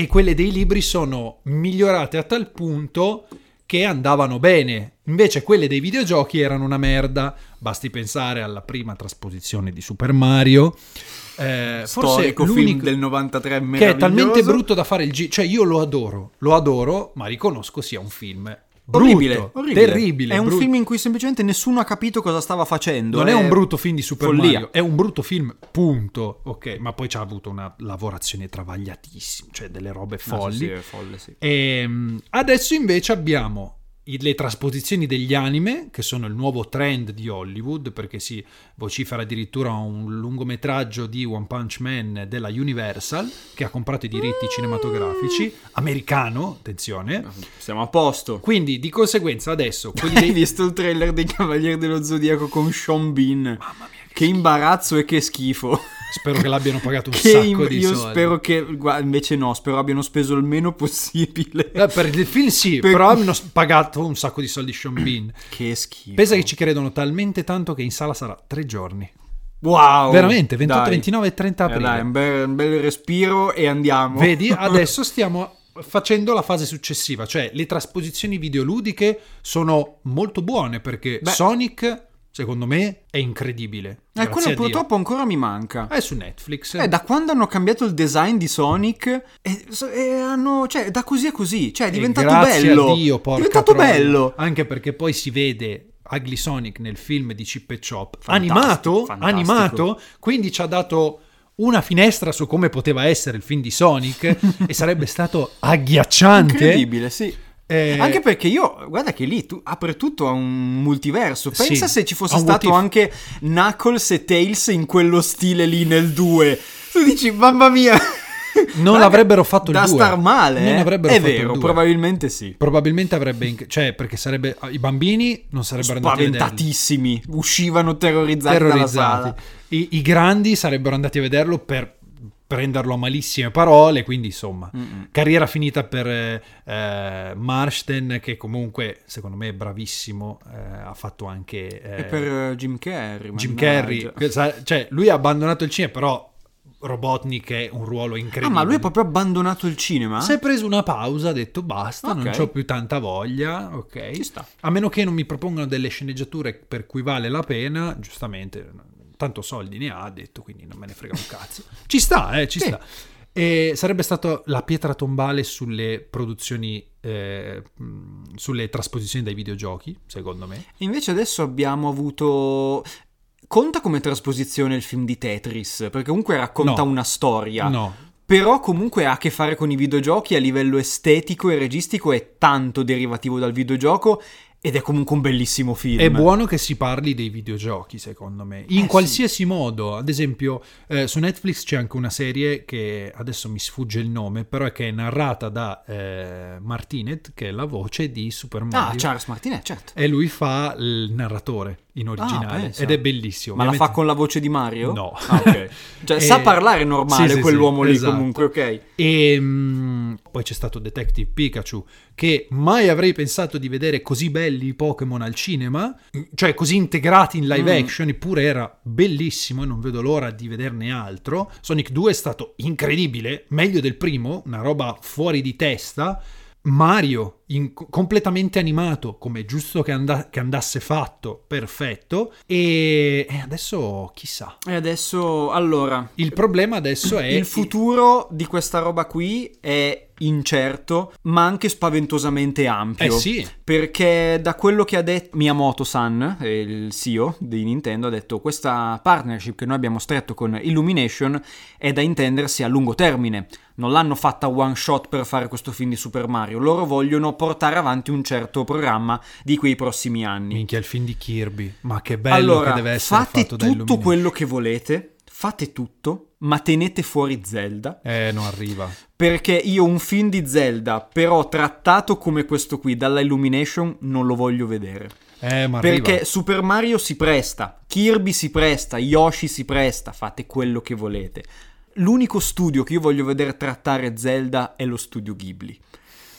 e quelle dei libri sono migliorate a tal punto che andavano bene. Invece quelle dei videogiochi erano una merda. Basti pensare alla prima trasposizione di Super Mario. Eh, forse film del 93 che è talmente brutto da fare il G. Cioè, io lo adoro, lo adoro, ma riconosco sia un film brutto, Orribile, orribile. terribile. È un brutto. film in cui semplicemente nessuno ha capito cosa stava facendo. Non è un brutto film di Super follia. Mario, è un brutto film, punto. Ok, ma poi ci ha avuto una lavorazione travagliatissima, cioè delle robe sì, folli. sì, è folle, sì. Ehm, adesso invece abbiamo le trasposizioni degli anime, che sono il nuovo trend di Hollywood, perché si vocifera addirittura un lungometraggio di One Punch Man della Universal, che ha comprato i diritti cinematografici, americano, attenzione. Siamo a posto. Quindi di conseguenza adesso quelli Hai dei... visto il trailer dei Cavalieri dello Zodiaco con Sean Bean? che imbarazzo e che schifo. Spero che l'abbiano pagato un Che sacco im- di io soldi. spero che guarda, invece no, spero abbiano speso il meno possibile. Eh, per il film sì, Per- però hanno pagato un sacco di soldi Sean Bean. Che schifo. Pensa che ci credono talmente tanto che in sala sarà tre giorni. Wow. Veramente, 28, Dai. 29 e 30 Eh, aprile. dai, un bel, un bel respiro e andiamo. Vedi, adesso stiamo facendo la fase successiva, cioè le trasposizioni videoludiche sono molto buone perché Beh. Sonic, secondo me, è incredibile. Eh, Grazie quello purtroppo ancora mi manca. è su Netflix. Eh, da quando hanno cambiato il design di Sonic, e, e hanno, cioè, da così a così, cioè, è E diventato grazie bello. a Dio, è porca diventato troia. bello. Anche perché poi si vede Ugly Sonic nel film di Chip e Chop. Fantastico, animato, fantastico. animato, quindi ci ha dato una finestra su come poteva essere il film di Sonic e sarebbe stato agghiacciante. Incredibile, sì. Eh, Anche perché io, guarda che lì tu apre tutto a un multiverso. Pensa Sì, se ci fosse stato anche Knuckles e Tails in quello stile lì nel 2. Tu dici, mamma mia. Non Raga, l'avrebbero fatto il Da 2. star male, Non eh. avrebbero È fatto il vero, 2. probabilmente sì. Probabilmente avrebbe. inc- cioè, perché sarebbe. I bambini non sarebbero andati a vederlo. Spaventatissimi. Uscivano terrorizzati, terrorizzati. I, I grandi sarebbero andati a vederlo per prenderlo a malissime parole, quindi insomma, Mm-mm. carriera finita per eh, Marsden che comunque secondo me è bravissimo, eh, ha fatto anche eh, E per eh, Jim Carrey. Jim. Carrey, cioè lui ha abbandonato il cinema, però Robotnik è un ruolo incredibile. Ah, ma lui ha proprio abbandonato il cinema? Si è preso una pausa, ha detto basta, non Ok. ho più tanta voglia, ok. Ci sta. A meno che non mi propongano delle sceneggiature per cui vale la pena, giustamente, tanto soldi ne ha, ha detto, quindi non me ne frega un cazzo. Ci sta, eh, ci Sì. sta. E sarebbe stato la pietra tombale sulle produzioni, eh, sulle trasposizioni dai videogiochi, secondo me. Invece adesso abbiamo avuto... Conta come trasposizione il film di Tetris, perché comunque racconta No. una storia. No, Però comunque ha a che fare con i videogiochi a livello estetico e registico, è tanto derivativo dal videogioco ed è comunque un bellissimo film. È buono che si parli dei videogiochi, secondo me, in Eh, qualsiasi modo. Ad esempio, eh, su Netflix c'è anche una serie che adesso mi sfugge il nome, però è che è narrata da eh, Martinet, che è la voce di Super Mario. Ah, Charles Martinet, certo. E lui fa il narratore in originale pensa. ed è bellissimo. Ma la Ovviamente- fa con la voce di Mario? No. Ah, ok. Cioè, E- sa parlare normale Sì, sì, quell'uomo sì, lì esatto. comunque, ok. E mm, poi c'è stato Detective Pikachu, che mai avrei pensato di vedere così belli i Pokémon al cinema, cioè così integrati in live Mm. action, eppure era bellissimo e non vedo l'ora di vederne altro. Sonic 2 è stato incredibile, meglio del primo, una roba fuori di testa. Mario, in- completamente animato, come è giusto che, anda- che andasse fatto, perfetto. E, e adesso chissà. E adesso, allora, Il problema adesso è il futuro di questa roba qui è incerto, ma anche spaventosamente ampio. Eh sì. Perché da quello che ha detto Miyamoto-san, eh, il CEO di Nintendo, ha detto questa partnership che noi abbiamo stretto con Illumination è da intendersi a lungo termine. Non l'hanno fatta one shot per fare questo film di Super Mario, loro vogliono portare avanti un certo programma di quei prossimi anni. Minchia, il film di Kirby. Ma che bello allora, che deve essere fate fatto da tutto quello che volete, fate tutto, ma tenete fuori Zelda. Eh, non arriva. Perché io un film di Zelda, però trattato come questo qui dalla Illumination, non lo voglio vedere. Eh, ma Perché arriva. Super Mario si presta, Kirby si presta, Yoshi si presta, fate quello che volete. L'unico studio che io voglio vedere trattare Zelda è lo studio Ghibli.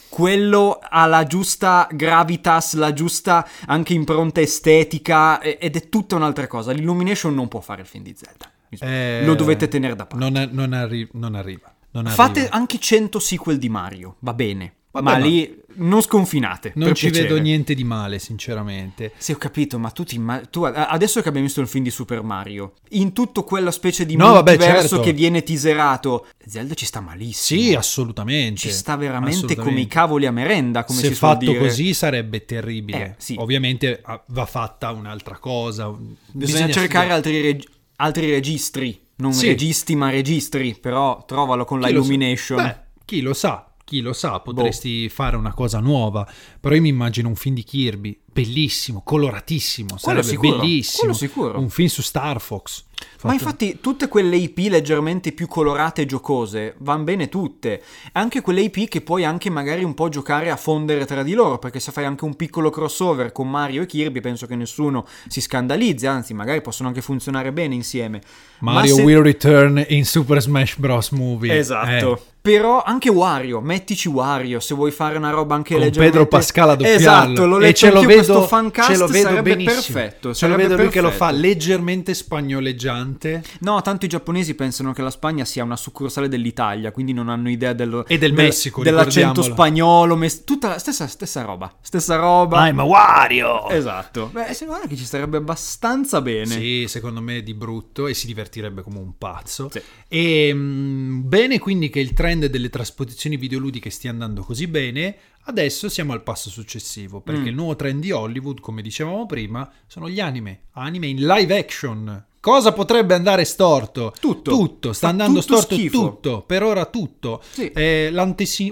Quello ha la giusta gravitas, la giusta anche impronta estetica ed è tutta un'altra cosa. L'Illumination non può fare il film di Zelda. Eh, Lo dovete tenere da parte. Non, non arri- non arriva. Non Fate arriva. anche 100 sequel di Mario, va bene. Vabbè, ma ma- lì non sconfinate. Non ci piacere. vedo niente di male, sinceramente. Sì, ho capito, ma tu, ti imma- tu adesso che abbiamo visto il film di Super Mario, in tutto quella specie di No, vabbè, certo. che viene teaserato, Zelda ci sta malissimo. Sì, assolutamente. Ci sta veramente Assolutamente. come i cavoli a merenda, come Se si fatto dire. così sarebbe terribile. Eh, sì. Ovviamente ah, va fatta un'altra cosa. Bisogna, cercare studiare. altri, reg- altri registri, non Sì. registi ma registri, però trovalo con la Chi lo sa- Illumination. Beh, chi lo sa, chi lo sa, potresti fare una cosa nuova. Però io mi immagino un film di Kirby, bellissimo, coloratissimo, Quello sarebbe sicuro, bellissimo. sicuro. Un film su Star Fox. Ma Fatto- infatti tutte quelle IP leggermente più colorate e giocose vanno bene tutte. Anche quelle IP che puoi anche magari un po' giocare a fondere tra di loro, perché se fai anche un piccolo crossover con Mario e Kirby penso che nessuno si scandalizzi, anzi magari possono anche funzionare bene insieme. Ma Mario se- will return in Super Smash Bros. Movie. Esatto. Eh, Però anche Wario, mettici Wario se vuoi fare una roba anche con leggermente... Pedro Pascal a doppiarlo. Esatto, letto e ce lo vedo, questo fancast ce lo vedo sarebbe benissimo. perfetto. Ce lo vedo lui che lo fa perfetto. leggermente spagnoleggiante. No, tanto i giapponesi pensano che la Spagna sia una succursale dell'Italia, quindi non hanno idea dello, E del Messico, dell'accento ricordiamolo. spagnolo, mes- tutta la stessa, stessa roba, stessa roba. ma Wario! Esatto. Beh, se guarda che ci starebbe abbastanza bene. Sì, secondo me di brutto e si divertirebbe come un pazzo. Sì. E mm, bene quindi che il trend delle trasposizioni videoludiche stia andando così bene. Adesso siamo al passo successivo, perché Mm. il nuovo trend di Hollywood, come dicevamo prima, sono gli anime, anime in live action. Cosa potrebbe andare storto? Tutto. Tutto, sta andando tutto storto schifo. tutto, per ora tutto. Sì. Eh,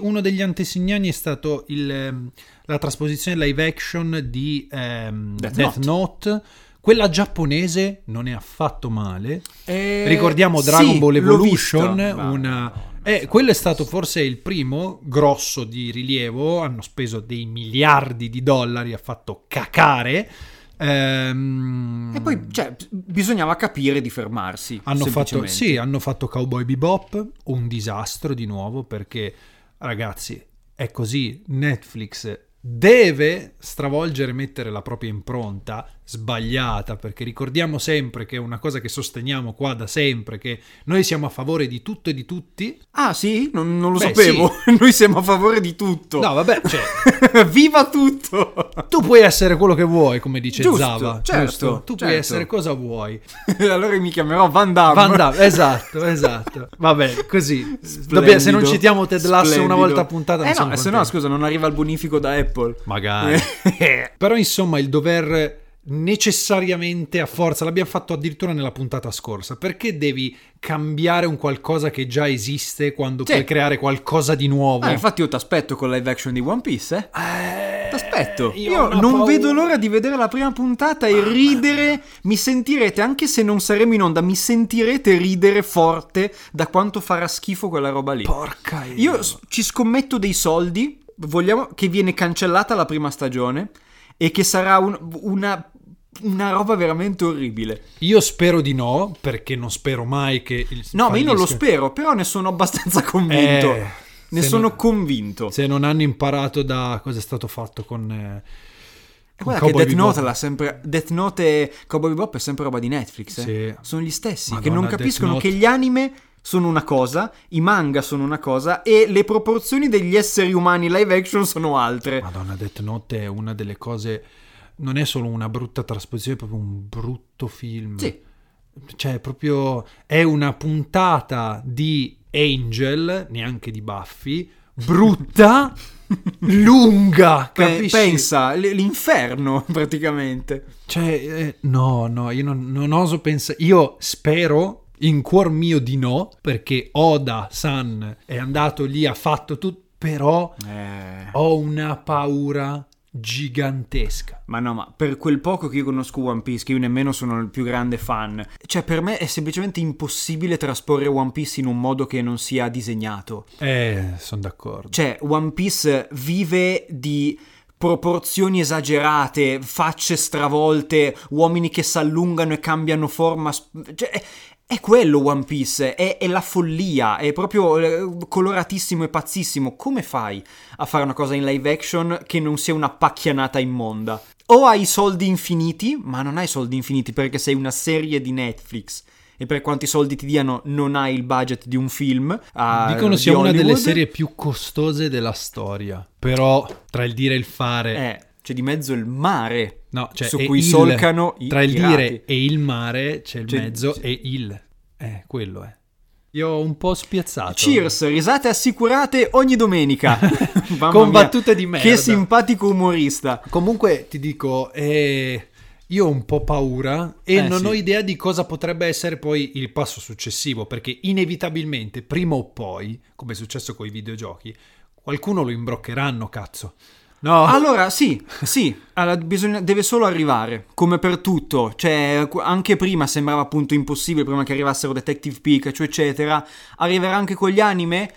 uno degli antesignani è stato il, ehm, la trasposizione live action di ehm, Death Death, Note. Quella giapponese non è affatto male. Eh, Ricordiamo Dragon sì, Ball Evolution, una... eh, quello è stato forse il primo grosso di rilievo, hanno speso dei miliardi di dollari, ha fatto cacare. Ehm, E poi, cioè, bisognava capire di fermarsi. hanno fatto, sì, hanno fatto Cowboy Bebop, un disastro di nuovo perché ragazzi è così, Netflix deve stravolgere e mettere la propria impronta sbagliata perché ricordiamo sempre che è una cosa che sosteniamo qua da sempre che noi siamo a favore di tutto e di tutti Ah, sì? Non, non lo Beh, sapevo. Noi siamo a favore di tutto. no vabbè cioè, Viva tutto! tu puoi essere quello che vuoi come dice Giusto, Zava certo, giusto? tu puoi certo. essere cosa vuoi allora mi chiamerò Van Damme. Van Damme, esatto, esatto. Vabbè, così. Dobbiamo- se non citiamo Ted Lasso una volta a puntata, Eh no, siamo se no, scusa, non arriva il bonifico da Apple. Magari. Però insomma il dover necessariamente a forza, l'abbiamo fatto addirittura nella puntata scorsa, perché devi cambiare un qualcosa che già esiste quando Sì. puoi creare qualcosa di nuovo? Ah, infatti io ti aspetto con live action di One Piece, eh? Eh, T'aspetto. io Io, una non paura. vedo l'ora di vedere la prima puntata e ridere. Mi sentirete, anche se non saremo in onda, mi sentirete ridere forte da quanto farà schifo quella roba lì. Porca Io s- ci scommetto dei soldi. Vogliamo che viene cancellata la prima stagione e che sarà un- una, una roba veramente orribile. Io spero di no, perché non spero mai che il No, ma io non lo spero, però ne sono abbastanza convinto. Eh, ne sono no- convinto. Se non hanno imparato da cosa è stato fatto con... eh, E con Guarda Cowboy che Death. Note, l'ha sempre, Death Note e Cowboy Bebop è sempre roba di Netflix. eh. Sì. Sono gli stessi Madonna, che non capiscono Note. che gli anime sono una cosa, i manga sono una cosa e le proporzioni degli esseri umani live action sono altre. Madonna, Death Note è una delle cose. Non è solo una brutta trasposizione, è proprio un brutto film. Sì. Cioè, proprio. È una puntata di Angel, neanche di Buffy, brutta, lunga, capisci? pensa, l'inferno praticamente. Cioè, eh, no, no, io non, non oso pensare. Io spero in cuor mio di no, perché Oda-san è andato lì, ha fatto tutto, però Eh. ho una paura gigantesca. Ma no, ma per quel poco che io conosco One Piece, che io nemmeno sono il più grande fan, cioè per me è semplicemente impossibile trasporre One Piece in un modo che non sia disegnato. Eh, sono d'accordo. Cioè, One Piece vive di proporzioni esagerate, facce stravolte, uomini che si allungano e cambiano forma. Cioè, è, quello One Piece, è, è la follia, è proprio eh, coloratissimo e pazzissimo. Come fai a fare una cosa in live action che non sia una pacchianata immonda? O hai soldi infiniti, ma non hai soldi infiniti perché sei una serie di Netflix. E per quanti soldi ti diano, non hai il budget di un film. ah, Dicono di sia una delle serie più costose della storia. Però, tra il dire e il fare... Eh, c'è di mezzo il mare No, cioè su cui il- solcano i tra il pirati. dire e il mare c'è il C'è- mezzo sì. e il eh quello è io ho un po' spiazzato Cheers, risate assicurate ogni domenica. Mamma Con mia, battute di merda. Che simpatico umorista. comunque ti dico eh, io ho un po' paura e Eh, non sì. ho idea di cosa potrebbe essere poi il passo successivo perché inevitabilmente prima o poi come è successo con i videogiochi qualcuno lo imbroccheranno cazzo no Allora, sì, sì, allora, bisogna- deve solo arrivare, come per tutto. Cioè, anche prima sembrava appunto impossibile, prima che arrivassero Detective Pikachu, eccetera. Arriverà anche con gli anime?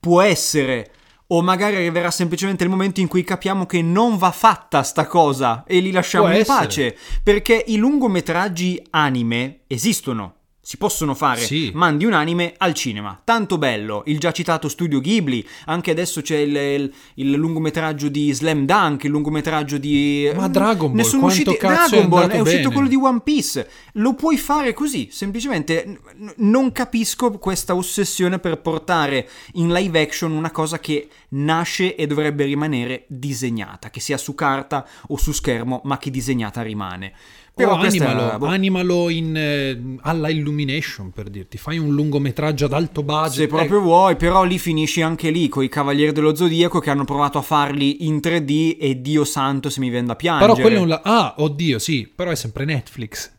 Può essere. O magari arriverà semplicemente il momento in cui capiamo che non va fatta sta cosa e li lasciamo Può in essere. pace. Perché i lungometraggi anime esistono. Si possono fare, Sì. mandi un anime al cinema. Tanto bello, il già citato studio Ghibli, anche adesso c'è il, il- il lungometraggio di Slam Dunk, il lungometraggio di... Ma Dragon Ball, ne sono usciti... Dragon Ball, è uscito bene? quello di One Piece. Lo puoi fare così, semplicemente non capisco questa ossessione per portare in live action una cosa che nasce e dovrebbe rimanere disegnata, che sia su carta o su schermo, ma che disegnata rimane. Però Però questa animalo, boh, animalo in, eh, alla Illumination per dirti, fai un lungometraggio ad alto budget. Se proprio vuoi, però lì finisci anche lì con i Cavalieri dello Zodiaco che hanno provato a farli in 3D e Dio santo se mi viene da eh, piangere. Però quello è un la- Ah, oddio, sì, però è sempre Netflix.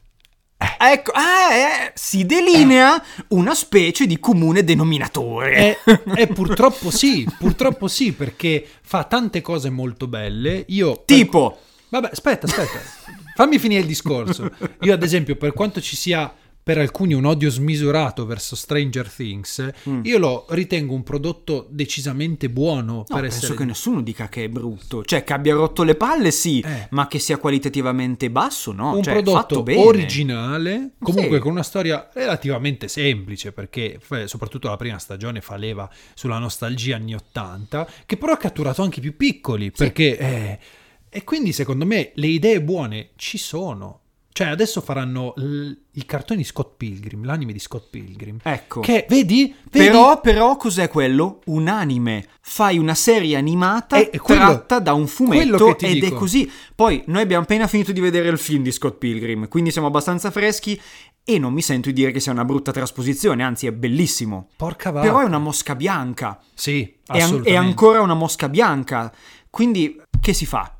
Ecco, ah, eh, si delinea una specie di comune denominatore. E, e purtroppo sì, purtroppo sì, perché fa tante cose molto belle. Io Tipo, Vabbè, aspetta, aspetta. Fammi finire il discorso. Io, ad esempio, per quanto ci sia per alcuni un odio smisurato verso Stranger Things, Mm. io lo ritengo un prodotto decisamente buono no, penso essere che nessuno dica che è brutto. Cioè, che abbia rotto le palle, sì, Eh. ma che sia qualitativamente basso, no? un cioè, prodotto originale, comunque Sì. con una storia relativamente semplice, perché soprattutto la prima stagione fa leva sulla nostalgia anni 80, che però ha catturato anche i più piccoli, perché... eh, e quindi secondo me le idee buone ci sono. Cioè adesso faranno l- i cartoni di Scott Pilgrim, l'anime di Scott Pilgrim. Ecco. Che, vedi? Vedi? Però, però, cos'è quello? Un anime. Fai una serie animata È- è quello- tratta da un fumetto ed è dico. così. Poi, noi abbiamo appena finito di vedere il film di Scott Pilgrim, quindi siamo abbastanza freschi e non mi sento di dire che sia una brutta trasposizione, anzi è bellissimo. Porca vacca. Però è una mosca bianca. Sì, È, an- assolutamente. è ancora una mosca bianca. Quindi, che si fa?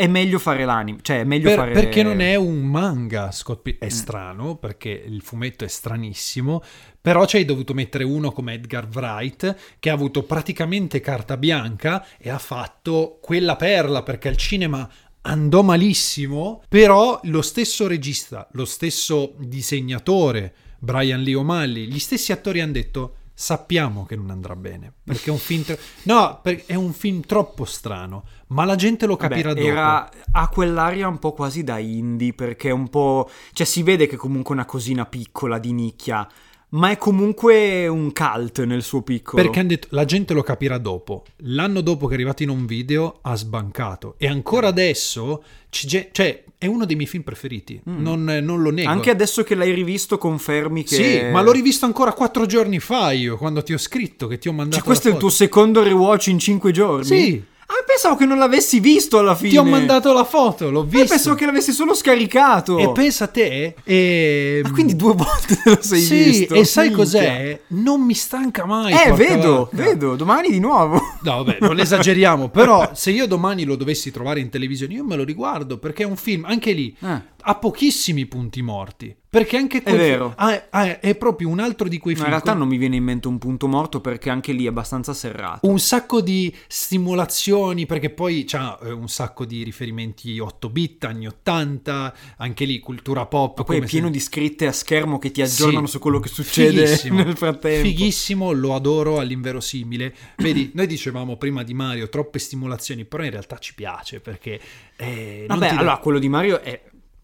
È meglio fare l'anime, cioè è meglio Per- fare... Perché non è un manga, Scott Pilgrim. È Mm. strano, perché il fumetto è stranissimo, però ci hai dovuto mettere uno come Edgar Wright, che ha avuto praticamente carta bianca e ha fatto quella perla, perché al cinema andò malissimo, però lo stesso regista, lo stesso disegnatore, Brian Lee O'Malley, gli stessi attori hanno detto... Sappiamo che non andrà bene perché è un film. tro- no, è un film troppo strano. Ma la gente lo Vabbè, capirà dopo. era, ha quell'aria un po' quasi da indie, perché è un po'... Cioè si vede che è comunque una cosina piccola di nicchia, ma è comunque un cult nel suo piccolo. Perché hanno detto la gente lo capirà dopo. L'anno dopo che è arrivato in un video ha sbancato. E ancora adesso, ci cioè, è uno dei miei film preferiti. Non, non lo nego. Mm. Anche adesso che l'hai rivisto confermi che... Sì, ma l'ho rivisto ancora quattro giorni fa io, quando ti ho scritto, che ti ho mandato Cioè, questo è il tuo secondo rewatch in cinque giorni? Sì. Ah, pensavo che non l'avessi visto alla fine. Ti ho mandato la foto, l'ho Eh, visto. pensavo che l'avessi solo scaricato. E pensa a te. E... Ah, quindi due volte te lo sei sì, visto. e sai Minchia. cos'è? Non mi stanca mai. Eh, vedo, vacca. vedo. Domani di nuovo. No, vabbè, non esageriamo, però se io domani lo dovessi trovare in televisione, io me lo riguardo perché è un film, anche lì, Eh. Ha pochissimi punti morti. Perché anche quel vero. ah, ah, è proprio un altro di quei Ma in film. realtà con non mi viene in mente un punto morto perché anche lì è abbastanza serrato. Un sacco di stimolazioni, perché poi c'ha eh, un sacco di riferimenti 8 bit, anni 80, anche lì cultura pop. Ma poi è pieno se- di scritte a schermo che ti aggiornano Sì. su quello che succede Fighissimo. nel frattempo. Fighissimo, lo adoro all'inverosimile. Vedi, noi dicevamo prima di Mario troppe stimolazioni, però in realtà ci piace perché... eh, Vabbè, allora quello di Mario è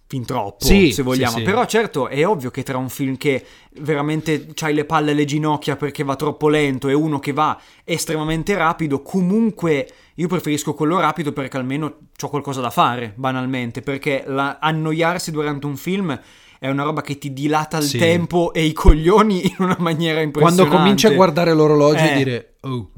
fin troppo, Sì, se vogliamo. sì, sì. Però certo è ovvio che tra un film che veramente c'hai le palle alle ginocchia perché va troppo lento e uno che va estremamente rapido, comunque io preferisco quello rapido perché almeno ho qualcosa da fare, banalmente, perché la- annoiarsi durante un film è una roba che ti dilata il Sì. tempo e i coglioni in una maniera impressionante. Quando cominci a guardare l'orologio Eh. e dire, oh,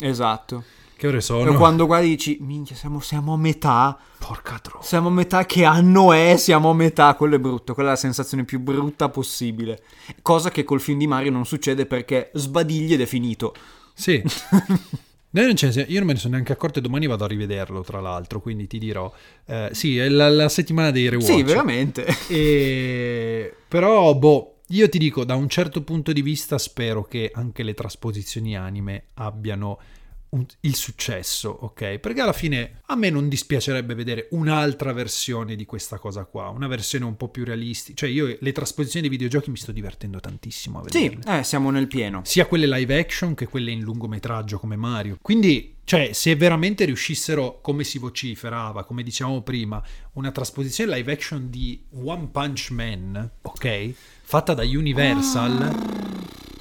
Esatto. Che ore sono? quando guardi dici, minchia, siamo, siamo a metà. Porca troppa. Siamo a metà, che anno è? Siamo a metà, quello è brutto, quella è la sensazione più brutta possibile. Cosa che col film di Mario non succede perché sbadigli ed è finito. Sì. Non io non me ne sono neanche accorto e domani vado a rivederlo, tra l'altro, quindi ti dirò. Eh, sì, è la, la settimana dei rewatch. Sì, veramente. E... Però, boh, io ti dico, da un certo punto di vista spero che anche le trasposizioni anime abbiano un- il successo, ok? Perché alla fine a me non dispiacerebbe vedere un'altra versione di questa cosa qua, una versione un po' più realistica. Cioè io le trasposizioni dei videogiochi mi sto divertendo tantissimo a Sì, vederle. eh, siamo nel pieno. Sia quelle live action che quelle in lungometraggio come Mario. Quindi, cioè, se veramente riuscissero, come si vociferava, come dicevamo prima, una trasposizione live action di One Punch Man, ok? Fatta da Universal,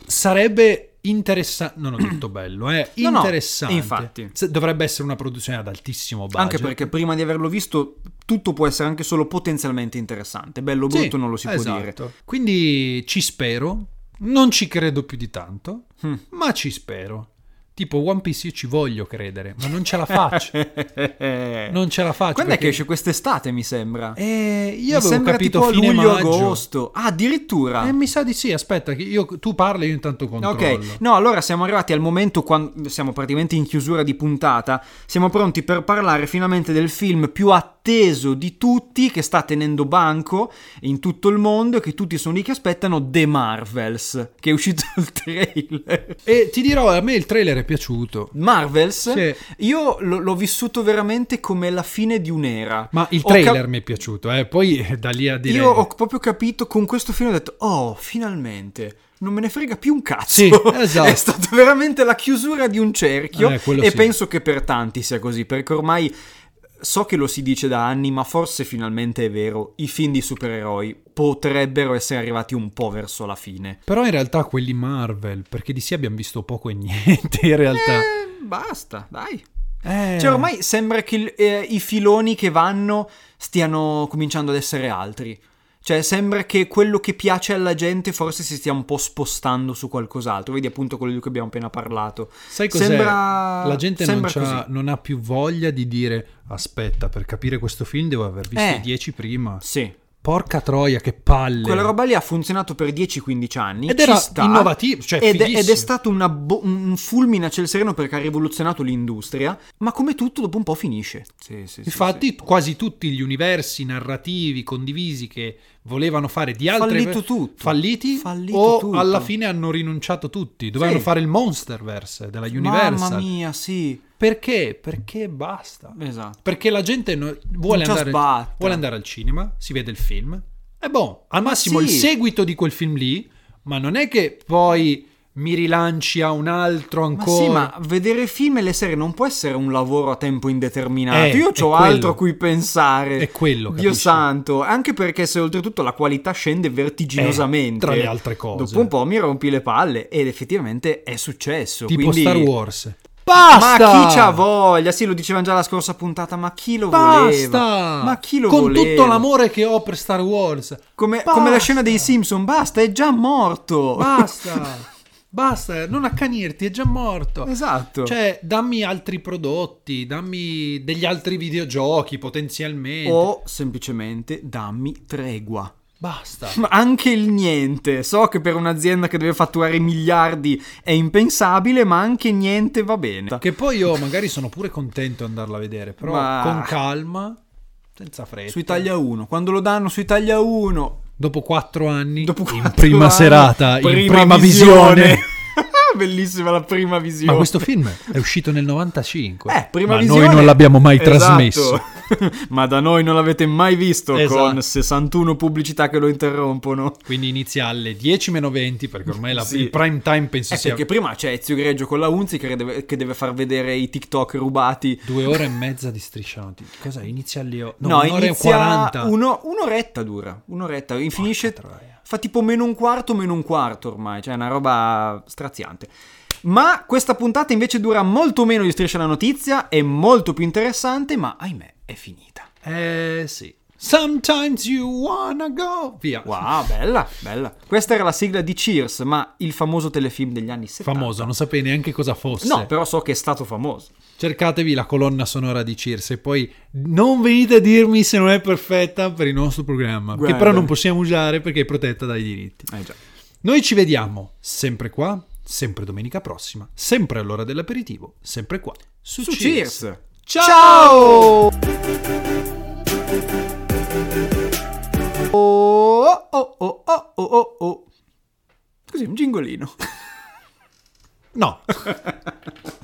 sarebbe interessante. Non ho detto bello, eh? No, no, Interessante. infatti. Dovrebbe essere una produzione ad altissimo budget. Anche perché prima di averlo visto tutto può essere anche solo potenzialmente interessante. Bello o Sì, brutto non lo si può dire. esatto. Quindi ci spero. Non ci credo più di tanto, Hmm. ma ci spero. Tipo One Piece io ci voglio credere, ma non ce la faccio. non ce la faccio. Quando è perché- che esce quest'estate, mi sembra? Eh, io mi avevo sembra capito tipo fine luglio maggio. agosto. Ah, addirittura. Eh, mi sa di sì, aspetta, che io, tu parli io intanto controllo. Ok, no, allora siamo arrivati al momento quando siamo praticamente in chiusura di puntata. Siamo pronti per parlare finalmente del film più atteso di tutti che sta tenendo banco in tutto il mondo e che tutti sono lì che aspettano The Marvels, che è uscito il trailer. E ti dirò, a me il trailer è piaciuto. Marvels, Sì. io l- l'ho vissuto veramente come la fine di un'era. Ma il Ho cap- trailer mi è piaciuto, eh. Poi eh, da lì a dire... Io ho proprio capito con questo film ho detto "Oh, finalmente non me ne frega più un cazzo. Sì, esatto. È stata veramente la chiusura di un cerchio Eh, e sì. penso che per tanti sia così, perché ormai so che lo si dice da anni, ma forse finalmente è vero, i film di supereroi potrebbero essere arrivati un po' verso la fine. Però in realtà quelli Marvel, perché di sì abbiamo visto poco e niente in realtà. Eh, basta, dai. Eh. Cioè, ormai sembra che eh, i filoni che vanno stiano cominciando ad essere altri. Cioè, sembra che quello che piace alla gente forse si stia un po' spostando su qualcos'altro. Vedi appunto quello di cui abbiamo appena parlato. Sai cos'è? Sembra- La gente non, sembra così. non ha più voglia di dire aspetta, per capire questo film devo aver visto Eh. i 10 prima. Sì. Porca troia, che palle. Quella roba lì ha funzionato per 10-15 anni. Ed era sta, innovativo, cioè ed, è, ed è stato una bo- un fulmine a ciel sereno perché ha rivoluzionato l'industria. Ma come tutto, dopo un po' finisce. Sì, sì, Infatti, sì. quasi tutti gli universi narrativi condivisi che volevano fare di altre Fallito tutto. falliti Fallito o tutto. alla fine hanno rinunciato tutti. Dovevano fare il Monsterverse della Universal. Mamma mia, sì. Perché? Perché basta. Esatto. Perché la gente no- vuole, andare, vuole andare al cinema, si vede il film, e boh, al massimo sì. il seguito di quel film lì, ma non è che poi mi rilanci a un altro Ma ancora. sì, ma vedere film e le serie non può essere un lavoro a tempo indeterminato. Eh, Io ho altro a cui pensare. È quello, Dio capisci? santo. Anche perché se oltretutto la qualità scende vertiginosamente. Eh, tra le altre cose. Dopo un po' mi rompi le palle. Ed effettivamente è successo. tipo quindi- Star Wars. Ma Basta! chi c'ha voglia? Sì, lo dicevano già la scorsa puntata. Ma chi lo Basta! voleva? Ma chi lo Con voleva? tutto l'amore che ho per Star Wars. Come, come la scena dei Simpson. Basta, è già morto. Basta. Basta, non accanirti, è già morto. Esatto. Cioè, dammi altri prodotti, dammi degli altri videogiochi potenzialmente. o semplicemente dammi tregua. Basta. Ma anche il niente. So che per un'azienda che deve fatturare miliardi è impensabile, ma anche niente va bene. Che poi io magari sono pure contento di andarla a vedere, però Ma- con calma, senza fretta. Su Italia 1, quando lo danno su Italia 1, Dopo quattro anni, dopo in quattro prima anni, serata, in prima visione. Bellissima la prima visione. Ma questo film è uscito nel 95. Eh, prima ma visione. noi non l'abbiamo mai Esatto. trasmesso. Ma da noi non l'avete mai visto Esatto. con 61 pubblicità che lo interrompono. Quindi inizia alle 10 meno 20, perché ormai la- Sì. il prime time penso Eh, sia perché prima c'è Ezio Greggio con la Unzi che deve, che deve far vedere i TikTok rubati. due ore e mezza di striscianti. Cos'è? Inizia alle no, No, un'ora inizia e 40. uno- un'oretta dura. Un'oretta. E finisce. troia. Fa tipo meno un quarto, meno un quarto ormai. Cioè, è una roba straziante. Ma questa puntata invece dura molto meno di Striscia la Notizia. È molto più interessante, ma ahimè, è finita. Eh sì. Sometimes you wanna go. Via. Wow, bella, bella. Questa era la sigla di Cheers, ma il famoso telefilm degli anni 70. Famoso, non sapevi neanche cosa fosse. No, però so che è stato famoso. Cercatevi la colonna sonora di Circe e poi non venite a dirmi se non è perfetta per il nostro programma, Guarda. che però non possiamo usare perché è protetta dai diritti. Eh già. Noi ci vediamo sempre qua, sempre domenica prossima, sempre all'ora dell'aperitivo, sempre qua su, Su Cheers. Cheers. Ciao! Oh, oh, oh, oh, oh, oh, oh. Così, un gingolino. No.